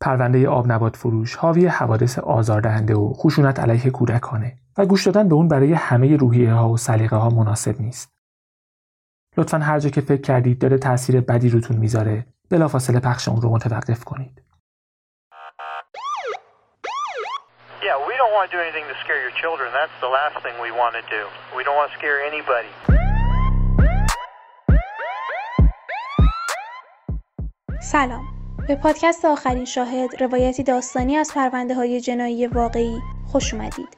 پرونده آب نبات فروش حاوی حوادث آزاردهنده و خشونت علیه کودکانه و گوش دادن به اون برای همه روحیه ها و سلیقه ها مناسب نیست. لطفا هر جا که فکر کردید داره تاثیر بدی روتون می‌ذاره بلافاصله پخش اون رو متوقف کنید. Yeah, we don't want to do anything to scare your children. That's the last thing we want to do. We don't want to scare anybody. سلام به پادکست آخرین شاهد روایتی داستانی از پرونده های جنایی واقعی خوش اومدید.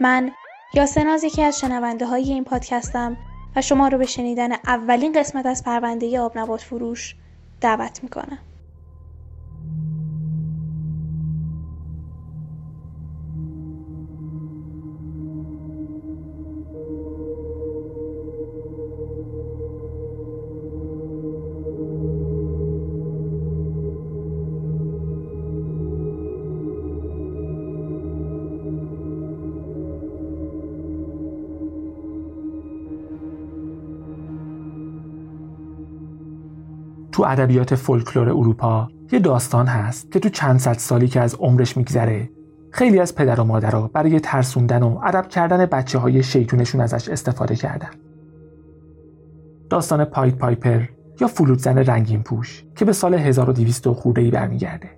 من یاسناز یکی از شنونده های این پادکستم و شما رو به شنیدن اولین قسمت از پرونده آب فروش دعوت می‌کنم. تو ادبیات فولکلور اروپا یه داستان هست که تو چند صد سالی که از عمرش میگذره خیلی از پدر و مادرها برای ترسوندن و ادب کردن بچه های شیطونشون ازش استفاده کردن. داستان Pied Piper یا فلوت زن رنگین پوش که به سال 1200 خورده ای برمیگرده.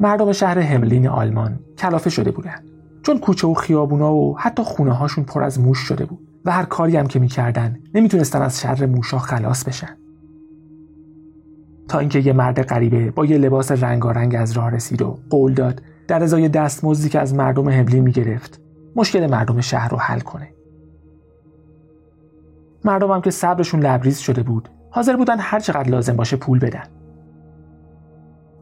مردم شهر هملین آلمان کلافه شده بودن. چون کوچه و خیابونا و حتی خونه هاشون پر از موش شده بود. و هر کاری هم که می‌کردن نمی‌تونستن از شر موشا خلاص بشن. تا اینکه یه مرد غریبه با یه لباس رنگارنگ از راه رسید و قول داد در ازای دستمزدی که از مردم هبلی می‌گرفت مشکل مردم شهر رو حل کنه. مردم هم که صبرشون لبریز شده بود حاضر بودن هر چقدر لازم باشه پول بدن.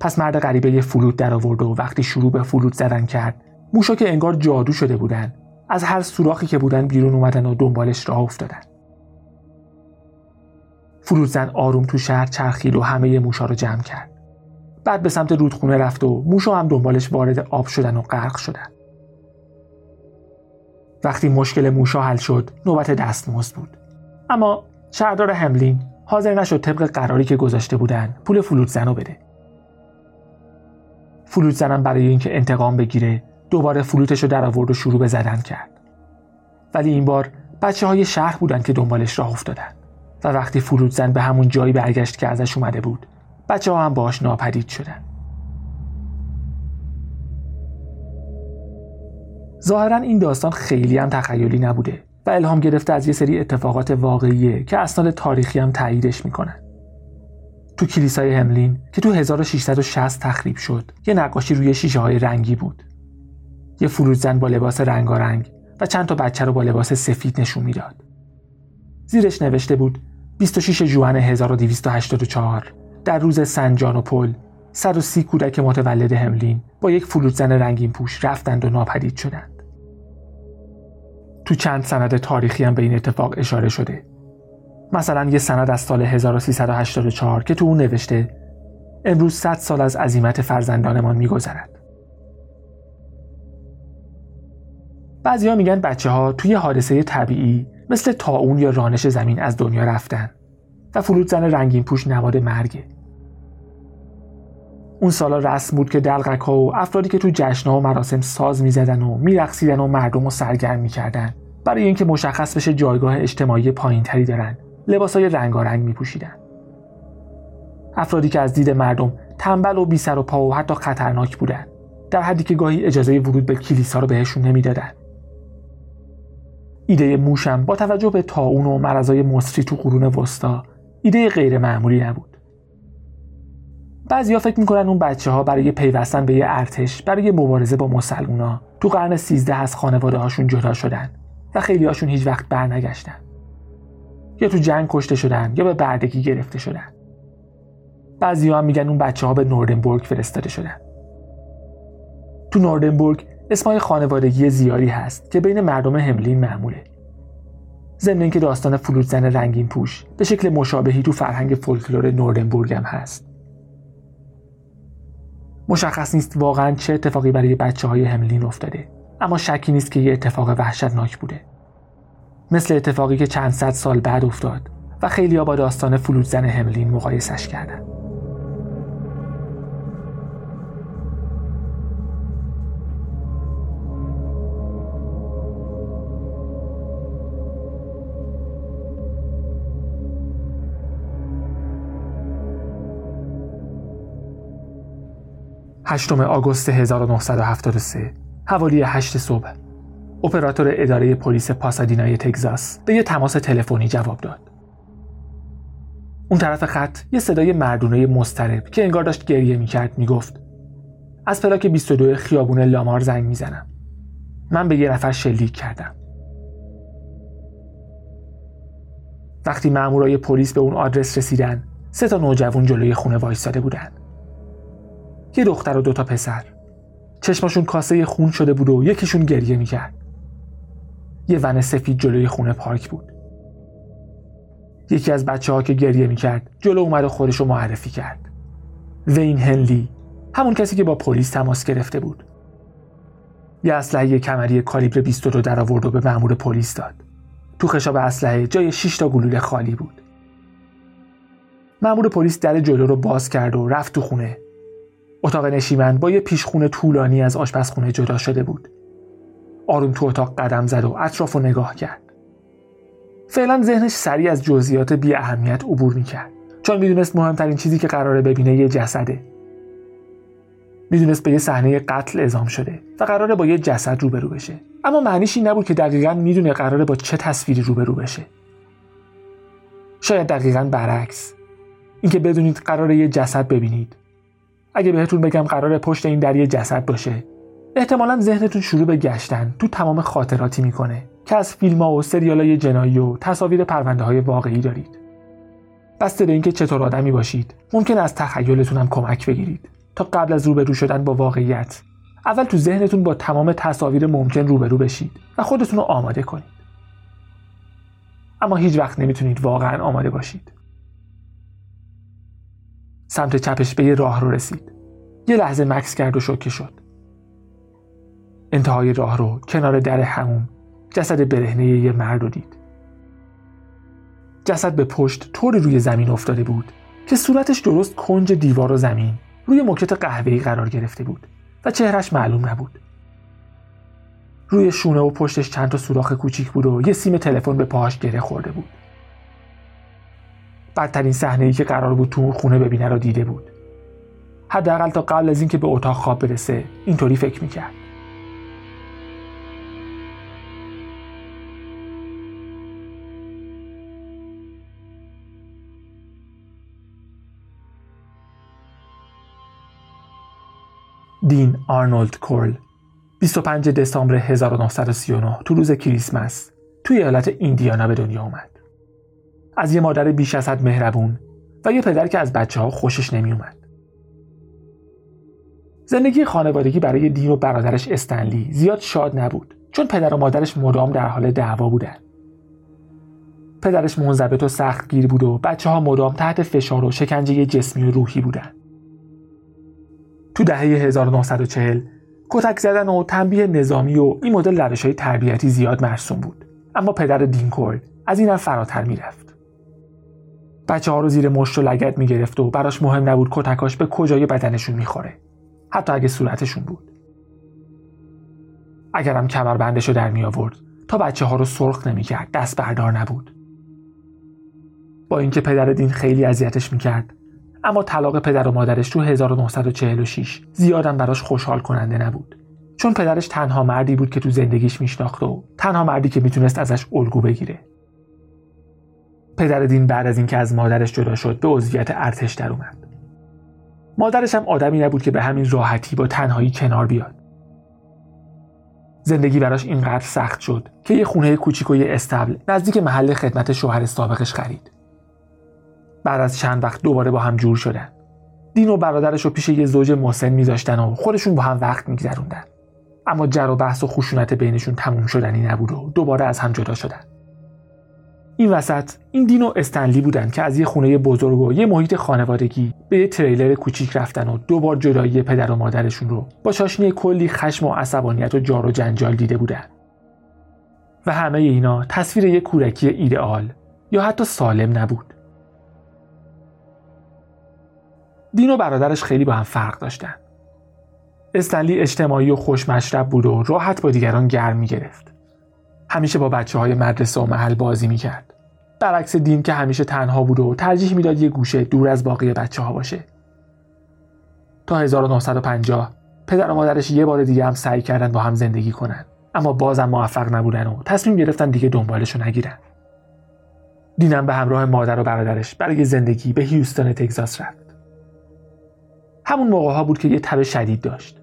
پس مرد غریبه یه فلوت در آورد و وقتی شروع به فلوت زدن کرد موشا که انگار جادو شده بودن. از هر سوراخی که بودن بیرون اومدن و دنبالش راه افتادن. فروزن آروم تو شهر چرخید و همه موشا رو جمع کرد. بعد به سمت رودخونه رفت و موشا هم دنبالش وارد آب شدن و غرق شدن. وقتی مشکل موشا حل شد نوبت دستمزد بود. اما شهردار هملین حاضر نشد طبق قراری که گذاشته بودن پول فلوت زن رو بده. فلوت زنم برای اینکه انتقام بگیره دوباره فلوتش رو در آورد و شروع به زدن کرد. ولی این بار بچه های شهر بودن که دنبالش راه افتادن و وقتی فلوت زن به همون جایی برگشت که ازش اومده بود بچه ها هم باش ناپدید شدن. ظاهرا این داستان خیلی هم تخیلی نبوده و الهام گرفته از یه سری اتفاقات واقعیه که اسناد تاریخی هم تاییدش می‌کنن. تو کلیسای هملین که تو 1660 تخریب شد یه نقاشی روی شیشه های رنگی بود. یه فروزن با لباس رنگارنگ و چند تا بچه رو با لباس سفید نشون می‌داد. زیرش نوشته بود 26 جوان 1284 در روز سنجان و پل 130 کودک متولد هملین با یک فلوتزن رنگین پوش رفتند و ناپدید شدند. تو چند سند تاریخی هم به این اتفاق اشاره شده. مثلا یه سند از سال 1384 که تو اون نوشته امروز 100 سال از عزیمت فرزندانمان میگذرد. بعضیا میگن بچه ها توی حادثه طبیعی مثل تاون یا رانش زمین از دنیا رفتن و فلوت زن رنگین پوش نماد مرگه. اون سالا رسم بود که دلغک ها و افرادی که تو جشنها و مراسم ساز می‌زدن و میرقصیدن و مردم رو سرگرم می‌کردن برای اینکه مشخص بشه جایگاه اجتماعی پایینتری دارن لباس های رنگارنگ میپوشیدن. افرادی که از دید مردم تنبل و بی سر و پا و حتی خطرناک بودن در حدی که گاهی اجازه ورود به کلیسا رو بهشون نمی‌دادن. ایده موشم با توجه به تاون و مرزای مصری تو قرون وسطا ایده غیر معمولی نبود. بعضیا فکر می‌کنن اون بچه ها برای پیوستن به یه ارتش برای مبارزه با مسلمونا تو قرن 13 از خانواده هاشون جدا شدن و خیلی هاشون هیچ وقت برنگشتن. یا تو جنگ کشته شدن یا به بردگی گرفته شدن. بعضی هم میگن اون بچه ها به نوردنبورگ فرستاده شدن. تو نوردنبورگ اسمای خانوادگی زیادی هست که بین مردم هملین معموله. ضمن اینکه داستان فلوت زن رنگین پوش به شکل مشابهی تو فرهنگ فولکلور نوردنبورگ هم هست. مشخص نیست واقعا چه اتفاقی برای بچه های هملین افتاده اما شکی نیست که یه اتفاق وحشتناک بوده. مثل اتفاقی که چند صد سال بعد افتاد و خیلی با داستان فلوت زن هملین مقایسش کردن. 8 آگوست 1973 حوالی 8 صبح اپراتور اداره پلیس پاسادینای تگزاس به یه تماس تلفنی جواب داد. اون طرف خط یه صدای مردونه مسترب که انگار داشت گریه می‌کرد می‌گفت از پلاک 22 خیابون لامار زنگ می‌زنم. من به یه نفر شلیک کردم. وقتی مامورای پلیس به اون آدرس رسیدن سه تا نوجوان جلوی خونه وایستاده بودن. یه دختر و دوتا پسر. چشماشون کاسه خون شده بود و یکیشون گریه می‌کرد. یه ون سفید جلوی خونه پارک بود. یکی از بچه ها که گریه می‌کرد جلو اومد و خودش رو معرفی کرد. وین هنلی همون کسی که با پلیس تماس گرفته بود. یه اسلحه کمری کالیبر 22 در آورد و به مأمور پلیس داد. تو خشاب اسلحه جای 6 تا گلوله خالی بود. مأمور پلیس در جلو رو باز کرد و رفت تو خونه. اتاق نشیمن با یه پیشخونه طولانی از آشپزخونه جدا شده بود. آروم تو اتاق قدم زد و اطراف رو نگاه کرد. فعلا ذهنش سریع از جزئیات بی اهمیت عبور می‌کرد. چون می‌دونست مهمترین چیزی که قراره ببینه یه جسده. می‌دونست به یه صحنه قتل اعزام شده و قراره با یه جسد روبرو بشه. اما معنیش این نبود که دقیقا می‌دونه قراره با چه تصویری روبرو بشه. شاید دقیقا برعکس. اینکه بدونید قراره یه جسد ببینید. اگه بهتون بگم قراره پشت این در یه جسد باشه احتمالا ذهنتون شروع به گشتن تو تمام خاطراتی می‌کنه که از فیلم ها و سریال های جنایی و تصاویر پرونده های واقعی دارید. بسته به اینکه چطور آدمی باشید ممکن از تخیلتون هم کمک بگیرید. تا قبل از روبرو شدن با واقعیت اول تو ذهنتون با تمام تصاویر ممکن روبرو بشید و خودتون رو آماده کنید. اما هیچ وقت نمی‌تونید واقعا آماده باشید. سمت چپش به یه راه رو رسید. یه لحظه مکس کرد و شوکه شد. انتهای راه رو کنار در همون جسد برهنه یه مرد رو دید. جسد به پشت طوری روی زمین افتاده بود که صورتش درست کنج دیوار و زمین روی موکت قهوه‌ای قرار گرفته بود و چهرش معلوم نبود. روی شونه و پشتش چند تا سوراخ کوچیک بود و یه سیم تلفن به پاهاش گره خورده بود. بدترین صحنه ای که قرار بود تو خونه ببینه رو دیده بود حداقل تا قبل از اینکه به اتاق خواب برسه اینطوری فکر می‌کرد دین آرنولد کورل 25 دسامبر 1939 تو روز کریسمس توی ایالت ایندیانا به دنیا اومد. از یه مادر بیش از حد مهربون و یه پدر که از بچه ها خوشش نمی اومد. زندگی خانوادگی برای دین و برادرش استنلی زیاد شاد نبود چون پدر و مادرش مدام در حال دعوا بودن. پدرش منضبط و سخت گیر بود و بچه ها مدام تحت فشار و شکنجه جسمی و روحی بودن. تو دهه 1940 کتک زدن و تنبیه نظامی و این مدل روش های تربیتی زیاد مرسوم بود اما پدر دینکورد از این هم فراتر می‌رفت بچه ها رو زیر مشت و لگت می‌گرفت و براش مهم نبود کتکاش به کجای بدنشون می‌خوره. حتی اگه صورتشون بود. اگرم کمربندش رو در می آورد تا بچه ها رو سرخ نمی‌کرد دست بردار نبود. با اینکه پدر دین خیلی اذیتش می‌کرد اما طلاق پدر و مادرش تو 1946 زیادم براش خوشحال کننده نبود. چون پدرش تنها مردی بود که تو زندگیش میشناخت و تنها مردی که می‌تونست ازش الگو بگیره. پدر دین بعد از اینکه از مادرش جدا شد به عضویت ارتش در اومد. مادرش هم آدمی نبود که به همین راحتی با تنهایی کنار بیاد. زندگی براش اینقدر سخت شد که یه خونه کوچیک و یه استبل نزدیک محل خدمت شوهر سابقش خرید. بعد از چند وقت دوباره با هم جور شدن. دین و برادرش رو پیش یه زوج محسن میذاشتن و خودشون با هم وقت میگذروندن. اما جر و بحث و خشونت بینشون تموم شدنی نبود و دوباره از هم جدا شدن. این وسط این دین و استنلی بودن که از یه خونه بزرگ و یه محیط خانوادگی به یه تریلر کوچیک رفتن و دوبار جدایی پدر و مادرشون رو با چاشنی کلی خشم و عصبانیت و جار و جنجال دیده بودن و همه اینا تصویر یک کورکی ایدئال یا حتی سالم نبود دین و برادرش خیلی با هم فرق داشتن. استنلی اجتماعی و خوشمشرب بود و راحت با دیگران گرم می گرفت. همیشه با بچه های مدرسه و محل بازی می کرد. برعکس دین که همیشه تنها بود و ترجیح می‌داد یه گوشه دور از باقی بچه ها باشه. تا 1950 پدر و مادرش یه بار دیگه هم سعی کردن با هم زندگی کنن. اما بازم موفق نبودن و تصمیم گرفتن دیگه دنبالشو نگیرن. دینم به همراه مادر و برادرش برای زندگی به هیوستن تگزاس رفت. همون موقع ها بود که یه تب شدید داشت.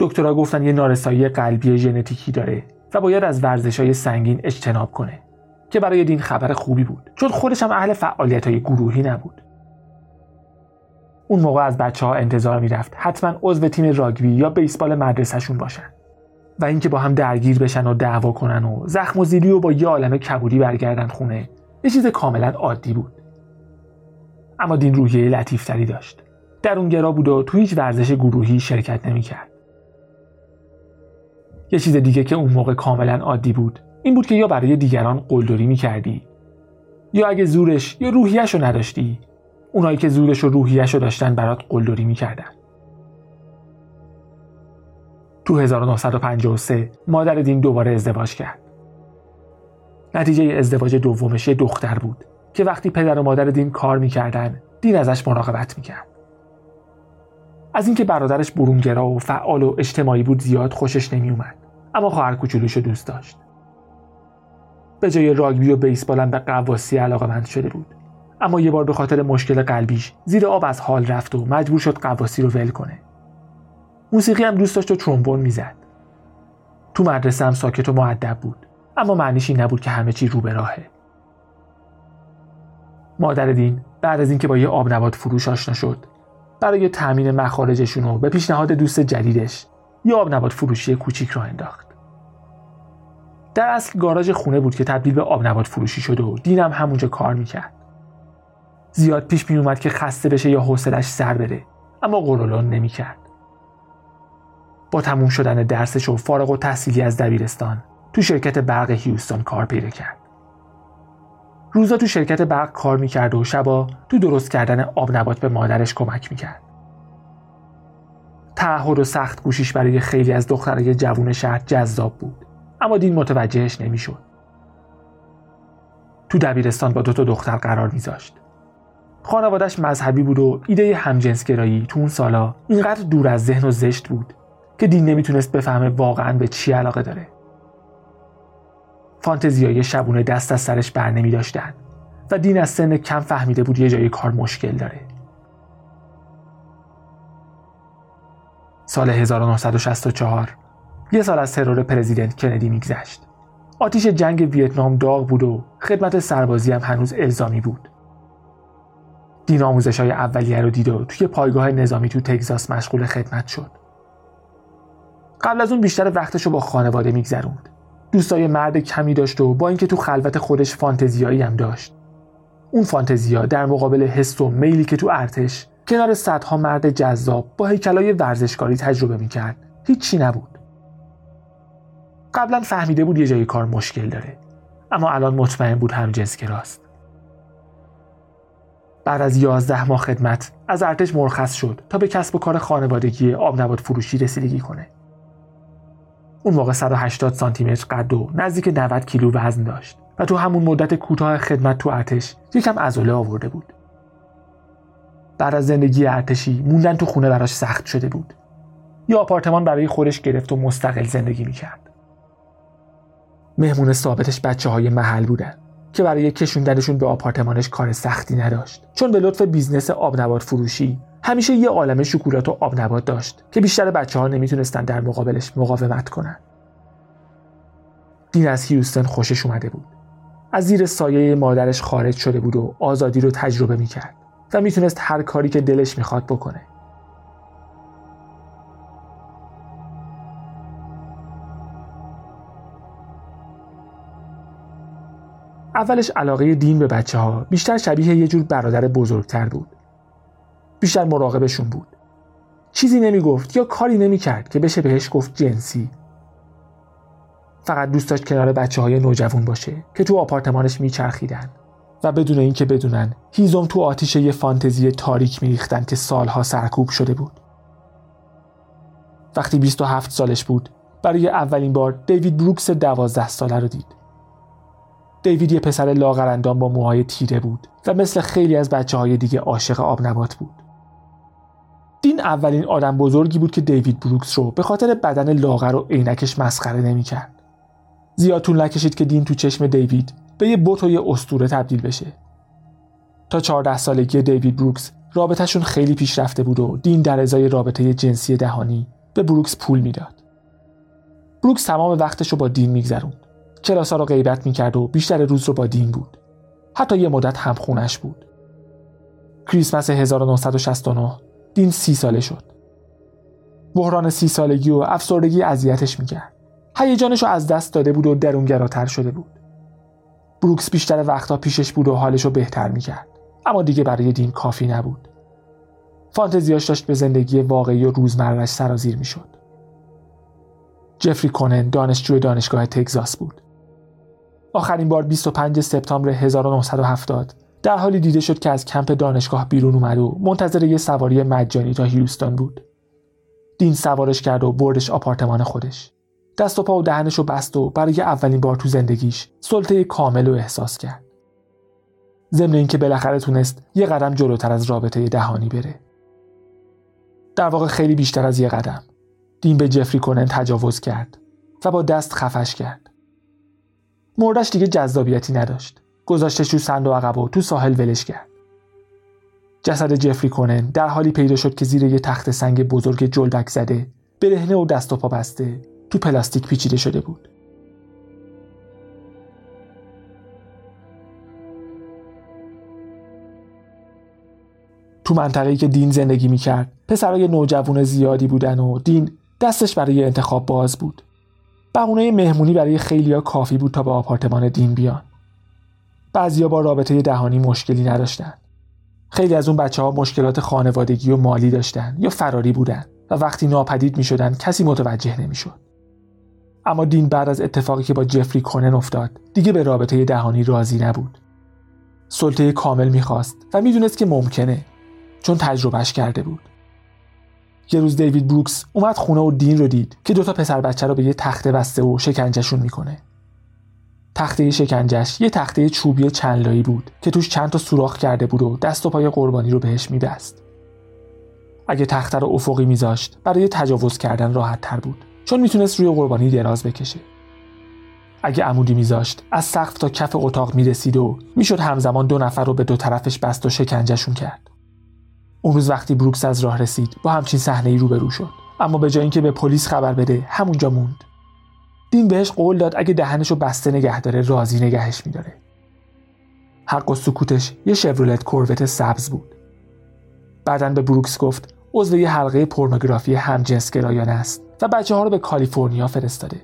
دکترها گفتن یه نارسایی قلبی ژنتیکی داره. و باید از ورزش های سنگین اجتناب کنه که برای دین خبر خوبی بود چون خودش هم اهل فعالیت های گروهی نبود. اون موقع از بچه ها انتظار می‌رفت حتما عضو تیم راگبی یا بیسبال مدرسهشون باشن و اینکه با هم درگیر بشن و دعوا کنن و زخم و زیلی و با یه عالم کبودی برگردن خونه یه چیز کاملا عادی بود. اما دین روحیه لطیفتری داشت. درونگرا بود و تو هیچ ورزش گروهی شرکت نمی‌کرد. یه چیز دیگه که اون موقع کاملا عادی بود. این بود که یا برای دیگران قلدری می‌کردی یا اگه زورش یا روحیش رو نداشتی اونایی که زورش و روحیش رو داشتن برات قلدری می‌کردن. تو 1953 مادر دین دوباره ازدواج کرد. نتیجه ازدواج دومش یه دختر بود که وقتی پدر و مادر دین کار می‌کردن دین ازش مراقبت می‌کرد. از اینکه برادرش برونگرا و فعال و اجتماعی بود زیاد خوشش نمیومد اما خواهر کوچولوش دوست داشت. به جای راگبی و بیسبال به قواسی علاقه مند شده بود. اما یه بار به خاطر مشکل قلبیش زیر آب از حال رفت و مجبور شد قواسی رو ول کنه. موسیقی هم دوست داشت و ترومبون می‌زد. تو مدرسه هم ساکت و معدب بود. اما معنیش این نبود که همه چی رو به راهه. مادر دین بعد از اینکه با یه آب نبات فروش آشنا شد برای تأمین مخارجشون و به پیشنهاد دوست جدیدش یه آب نبات فروشی کوچیک را انداخت. در اصل گاراژ خونه بود که تبدیل به آب نبات فروشی شد و دینم همونجا کار می‌کرد. زیاد پیش می اومد که خسته بشه یا حوصلش سر بره اما قرولون نمی‌کرد. با تموم شدن درسش و فارغ و تحصیلی از دبیرستان تو شرکت برق هیوستون کار پیدا کرد. روزا تو شرکت برق کار می‌کرد و شبا تو درست کردن آب نبات به مادرش کمک می‌کرد. تعهد و سخت گوشیش برای خیلی از دخترای جوون شهر جذاب بود اما دین متوجهش نمی‌شد. تو دبیرستان با دو تا دختر قرار میذاشت. خانوادش مذهبی بود و ایده همجنسگرایی تو اون سالا اینقدر دور از ذهن و زشت بود که دین نمی‌تونست بفهمه واقعا به چی علاقه داره. فانتزیای شبونه دست از سرش بر نمی داشتن و دین از سن کم فهمیده بود یه جای کار مشکل داره. سال 1964 یه سال از ترور پرزیدنت کندی میگذشت. آتیش جنگ ویتنام داغ بود و خدمت سربازی هم هنوز الزامی بود. دین آموزش های اولیه رو دید و توی پایگاه نظامی تو تگزاس مشغول خدمت شد. قبل از اون بیشتر وقتش رو با خانواده میگذروند. دوستای مرد کمی داشت و با اینکه تو خلوت خودش فانتزیایی هم داشت. اون فانتزیا در مقابل حس و میلی که تو ارتش کنار صدها مرد جذاب با هیکلای ورزشکاری تجربه می‌کرد. هیچی نبود. قبلا فهمیده بود یه جای کار مشکل داره اما الان مطمئن بود هم جنس راست بعد از یازده ماه خدمت از ارتش مرخص شد تا به کسب و کار خانوادگی آب نبات فروشی رسیدگی کنه. اون موقع 180 سانتی متر قد و نزدیک 90 کیلو وزن داشت و تو همون مدت کوتاه خدمت تو ارتش یکم عضله آورده بود. بعد از زندگی ارتشی موندن تو خونه براش سخت شده بود. یه آپارتمان برای خودش گرفت و مستقل زندگی می‌کرد. مهمون ثابتش بچه های محل بودن که برای کشوندنشون به آپارتمانش کار سختی نداشت. چون به لطف business آبنبات فروشی همیشه یه عالم شکلات و آبنبات داشت که بیشتر بچه ها نمی‌تونستن در مقابلش مقاومت کنن. دین از هیوستن خوشش اومده بود. از زیر سایه مادرش خارج شده بود و آزادی رو تجربه می‌کرد و می‌تونست هر کاری که دلش می‌خواد بکنه. اولش علاقه دین به بچه ها بیشتر شبیه یه جور برادر بزرگتر بود. بیشتر مراقبشون بود. چیزی نمی‌گفت یا کاری نمی‌کرد که بشه بهش گفت جنسی. فقط دوست داشت کنار بچه های نوجوان باشه که تو آپارتمانش میچرخیدن و بدون اینکه بدونن هیزم تو آتیش یه فانتزی تاریک میریختن که سالها سرکوب شده بود. وقتی 27 سالش بود برای اولین بار دیوید بروکس دوازده ساله رو دید. دیوید یه پسر لاغرندان با موهای تیره بود و مثل خیلی از بچه های دیگه عاشق آب نبات بود. دین اولین آدم بزرگی بود که دیوید بروکس رو به خاطر بدن لاغر و عینکش مسخره نمی‌کرد. زیاد طول نکشید که دین تو چشم دیوید به یه بوت و یه استوره تبدیل بشه. تا 14 سالگی دیوید بروکس رابطهشون خیلی پیشرفته بود و دین در ازای رابطه جنسی دهانی به بروکس پول می‌داد. بروکس تمام وقتش رو با دین میگذروند. کلاسا رو غیبت می‌کرد و بیشتر روز رو با دین بود. حتی یه مدت هم خونش بود. کریسمس 1969 دین سی ساله شد. بحران سی سالگی و افسردگی اذیتش می‌کرد. هیجانش رو از دست داده بود و درونگراتر شده بود. بروکس بیشتر وقتا پیشش بود و حالش رو بهتر می‌کرد. اما دیگه برای دین کافی نبود. فانتزیاش داشت به زندگی واقعی و روزمرهش سرازیر می‌شد. جفری کونن دانشجوی دانشگاه تگزاس بود. آخرین بار 25 سپتامبر 1970 در حالی دیده شد که از کمپ دانشگاه بیرون اومد و منتظر یه سواری مجانی تا هیوستون بود. دین سوارش کرد و بردش آپارتمان خودش. دست و پا و دهنش رو بست و برای اولین بار تو زندگیش سلطه کامل رو احساس کرد. ضمن اینکه بالاخره تونست یه قدم جلوتر از رابطه دهانی بره. در واقع خیلی بیشتر از یه قدم. دین به جفری کنن تجاوز کرد و با دست خفش کرد. مردش دیگه جذابیتی نداشت. گذاشتش تو صندوق عقب و تو ساحل ولش کرد. جسد جفری کنن در حالی پیدا شد که زیر یه تخت سنگ بزرگ جلبک زده برهنه و دست و پا بسته تو پلاستیک پیچیده شده بود. تو منطقه‌ای که دین زندگی می‌کرد پسرای نوجوان زیادی بودن و دین دستش برای انتخاب باز بود. بهونه مهمونی برای خیلیا کافی بود تا به آپارتمان دین بیان. بعضیا با رابطه دهانی مشکلی نداشتن. خیلی از اون بچه ها مشکلات خانوادگی و مالی داشتن یا فراری بودن و وقتی ناپدید می شدن کسی متوجه نمی شد. اما دین بعد از اتفاقی که با جفری کنن افتاد دیگه به رابطه دهانی راضی نبود. سلطه کامل می‌خواست و می‌دونست که ممکنه چون تجربهش کرده بود. یه روز دیوید بروکس اومد خونه و دین رو دید که دوتا پسر بچه رو به یه تخته بسته و شکنجهشون می‌کنه. تخته شکنجش یه تخته چوبی چند بود که توش چند تا سوراخ کرده بود و دست و پای قربانی رو بهش میبست. اگه تخته رو افقی میذاشت برای تجاوز کردن راحت تر بود چون می‌تونست روی قربانی دراز بکشه. اگه عمودی میذاشت از سقف تا کف اتاق می‌رسید و می‌شد همزمان دو نفر رو به دو طرفش بست و شکنجهشون کرد. اون روز وقتی بروکس از راه رسید با همچین صحنه ای روبرو شد اما به جای اینکه به پلیس خبر بده همونجا موند دین بهش قول داد اگه دهنشو بسته نگه داره راضی نگهش میداره. حق و سکوتش یه شورولت کوروت سبز بود. بعدا به بروکس گفت عضو یه حلقه پورنوگرافی همجنسگرایانه است و بچه ها رو به کالیفرنیا فرستاده.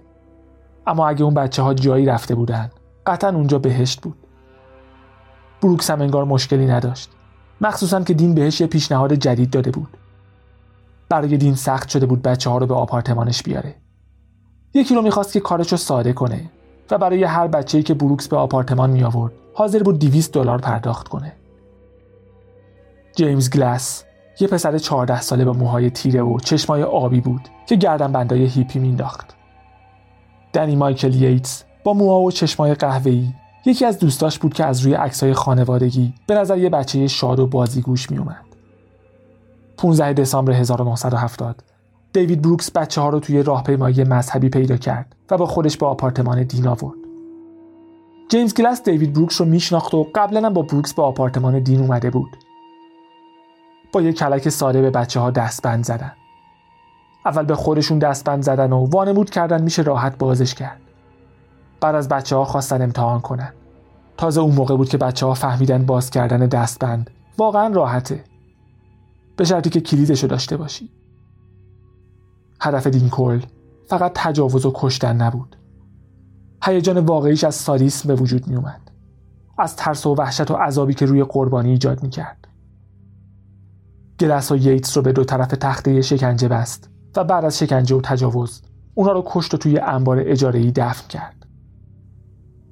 اما اگه اون بچه ها جایی رفته بودن قطعا اونجا بهشت بود. بروکس هم انگار مشکلی نداشت. مخصوصا که دین بهش یه پیشنهاد جدید داده بود. برای دین سخت شده بود بچه ها رو به آپارتمانش بیاره. یکی رو می‌خواست که کارش رو ساده کنه و برای هر بچه‌ای که بروکس به آپارتمان می آورد حاضر بود 200 دلار پرداخت کنه جیمز گلاس یه پسر 14 ساله با موهای تیره و چشمای آبی بود که گردن بندای هیپی مینداخت دنی مایکل ییتس با موها و چشمای قهوه‌ای یکی از دوستاش بود که از روی عکسای خانوادگی به نظر یه بچه شاد و بازیگوش می اومد. 15 دسامبر 1970 دیوید بروکس بچه ها رو توی راهپیمایی مذهبی پیدا کرد و با خودش به آپارتمان دین آورد. جیمز گلاس دیوید بروکس رو میشناخت و قبلا با بروکس به آپارتمان دین اومده بود. با یه کلک ساده به بچه ها دستبند زدن. اول به خودشون دستبند زدن و وانمود کردن میشه راحت بازش کرد. بعد از بچه ها خواستن امتحان کنن تازه اون موقع بود که بچه ها فهمیدن باز کردن دستبند واقعا راحته به شرطی که کلیدشو داشته باشی هدف دینکل فقط تجاوز و کشتن نبود. هیجان واقعیش از سادیسم به وجود می اومد از ترس و وحشت و عذابی که روی قربانی ایجاد می کرد گلس و ییتس رو به دو طرف تخته شکنجه بست و بعد از شکنجه و تجاوز اونا رو کشت و توی انبار اجاره‌ای دفن کرد.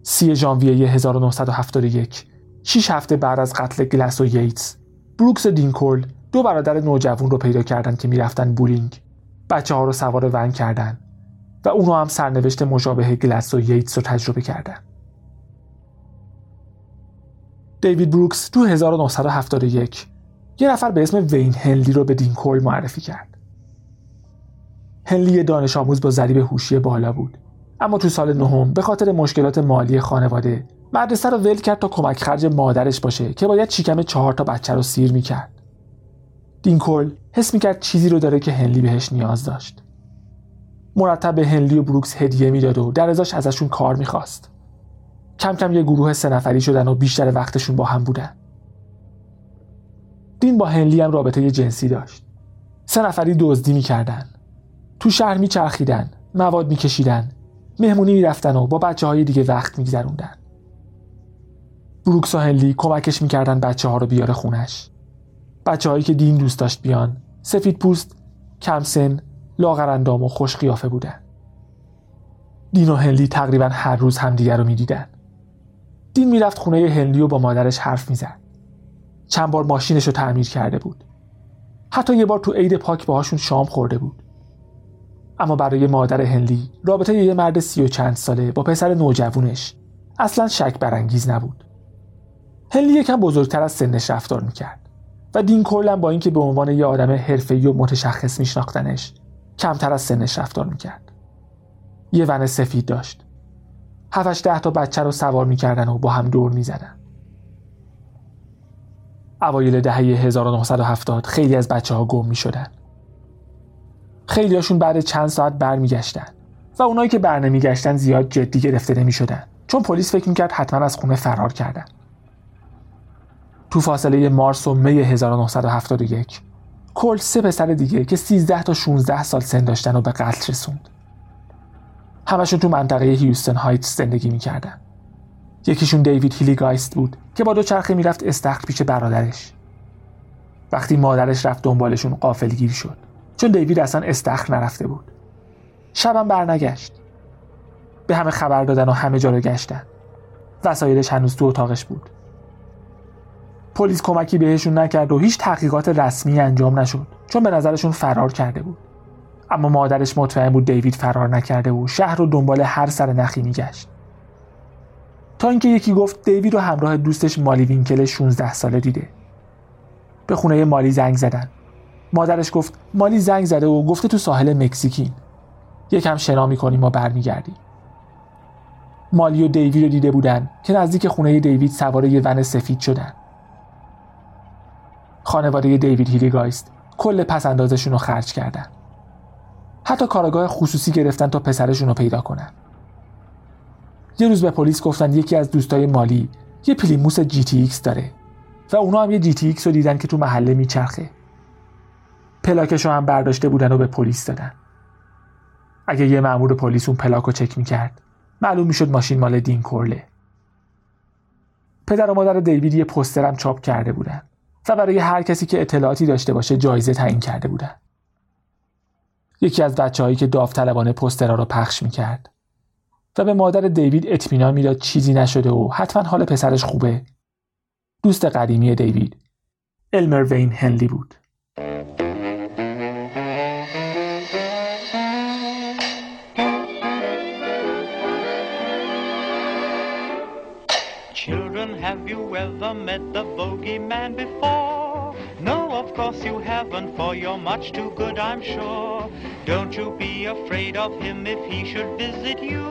سی ژانویه 1971 شیش هفته بعد از قتل گلس و ییتس بروکس دینکول دو برادر نوجوان رو پیدا کردند که می‌رفتن بولینگ. بچه ها رو سوار ون کردن و اونو هم سرنوشت مشابه گلس و ییتس رو تجربه کردن. دیوید بروکس تو 1971 یه نفر به اسم وین هنلی رو به دینکول معرفی کرد. هنلی دانش آموز با ضریب هوشی بالا بود. اما تو سال نهم به خاطر مشکلات مالی خانواده مدرسه رو ول کرد تا کمک خرج مادرش باشه که باید شکم چهار تا بچه رو سیر می‌کرد. دینکول حس می‌کرد چیزی رو داره که هنلی بهش نیاز داشت. مرتب به هنلی و بروکس هدیه می‌داد و در ازاش ازشون کار می‌خواست. کم کم یه گروه سه نفری شدن و بیشتر وقتشون با هم بودن. دین با هنلی هم رابطه جنسی داشت. سه نفری دزدی می‌کردن. تو شهر میچرخیدن مواد میکشیدن مهمونی می‌رفتن و با بچه های دیگه وقت میگذروندن. بروکس و هنلی کمکش می‌کردن بچه ها رو بیاره خونش. بچه هایی که دین دوست داشت بیان. سفید پوست کم سن لاغرندام و خوش قیافه بودن. دین و هنلی تقریبا هر روز همدیگر رو می‌دیدن. دین می‌رفت خونه هنلی و با مادرش حرف می‌زد. چند بار ماشینش رو تعمیر کرده بود. حتی یه بار تو عید پاک باهاشون شام خورده بود. اما برای مادر هنلی رابطه یه مرد سی و چند ساله با پسر نوجوونش اصلا شک برانگیز نبود. هنلی یکم بزرگتر از سنش رفتار می‌کرد. و دین کلا با اینکه به عنوان یه آدم حرفه‌ای و متشخص میشناختنش کمتر از سنش رفتار می‌کرد. یه ون سفید داشت. هفتش ده تا بچه رو سوار می‌کردن و با هم دور می‌زدن. اوایل دهه 1970 خیلی از بچه ها گم می‌شدن. خیلی هاشون بعد چند ساعت برمیگشتن و اونایی که بر نمیگشتن زیاد جدی گرفته نمی‌شدن. چون پلیس فکر می‌کرد حتما از خونه فرار کردن. تو فاصله مارس و می 1971 کل سه پسر دیگه که 13 تا 16 سال سن داشتن و به قتل رسوند. همشون تو منطقه هیوستن هایتس زندگی می‌کردن. یکیشون دیوید هیلیگایست بود که با دو چرخه می‌رفت استخر پیش برادرش. وقتی مادرش رفت دنبالشون قافلگیر شد. چون دیوید اصلا استخر نرفته بود. شبم برنگشت. به همه خبر دادن و همه جا رو گشتن. وسایلش هنوز تو اتاقش بود. پلیس کمکی بهشون نکرد و هیچ تحقیقات رسمی انجام نشد چون به نظرشون فرار کرده بود. اما مادرش مطمئن بود دیوید فرار نکرده و شهر رو دنبال هر سر نخی میگشت. تا اینکه یکی گفت دیوید رو همراه دوستش مالی وینکل 16 ساله دیده. به خونه مالی زنگ زدن. مادرش گفت مالی زنگ زده و گفته تو ساحل مکزیکین. یکم شنا می‌کنیم و برمیگردیم. مالی و دیوید رو دیده بودن که نزدیک خونه دیوید سوار یه ون سفید شدن. خانواده دیوید هیلیگایست کل پس اندازشون رو خرج کردن. حتی کارآگاه خصوصی گرفتن تا پسرشون رو پیدا کنن. یه روز به پلیس گفتن یکی از دوستای مالی یه پلیموث GTX داره و اونا هم یه GTX رو دیدن که تو محله میچرخه. پلاکش رو هم برداشته بودن و به پلیس دادن. اگه یه مأمور پلیس اون پلاک رو چک می‌کرد معلوم می‌شد ماشین مال دین کورله. پدر و مادر دیوید یه پسترم چاپ کرده بودن. و برای هر کسی که اطلاعاتی داشته باشه جایزه تعیین کرده بودن. یکی از بچه هایی که داوطلبانه پسترها رو پخش می‌کرد و به مادر دیوید اطمینان می‌داد چیزی نشده و حتما حال پسرش خوبه. دوست قدیمی دیوید المر وین هنلی بود. Have you ever met the bogeyman before? No, of course you haven't, for you're much too good, I'm sure. Don't you be afraid of him if he should visit you.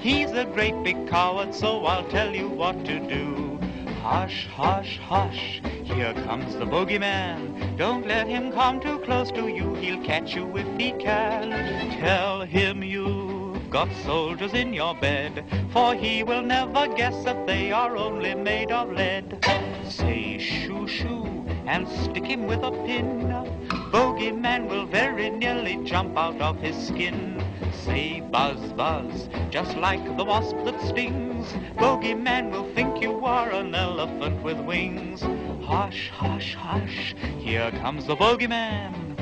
He's a great big coward, so I'll tell you what to do. Hush, hush, hush, here comes the bogeyman. Don't let him come too close to you, he'll catch you if he can. Tell him you've got soldiers in your bed, for he will never guess that they are only made of lead. Say shoo shoo and stick him with a pin. Bogeyman will very nearly jump out of his skin. Say buzz buzz, just like the wasp that stings. Bogeyman will think you are an elephant with wings. Hush, hush, hush, here comes the bogeyman.